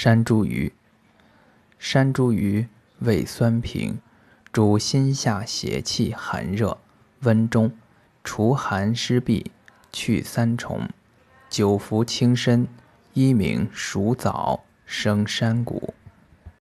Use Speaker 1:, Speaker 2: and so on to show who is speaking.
Speaker 1: 山茱萸山茱萸味酸平主心下邪气寒热温中除寒湿痹去三重久服轻身一名暑枣生山谷。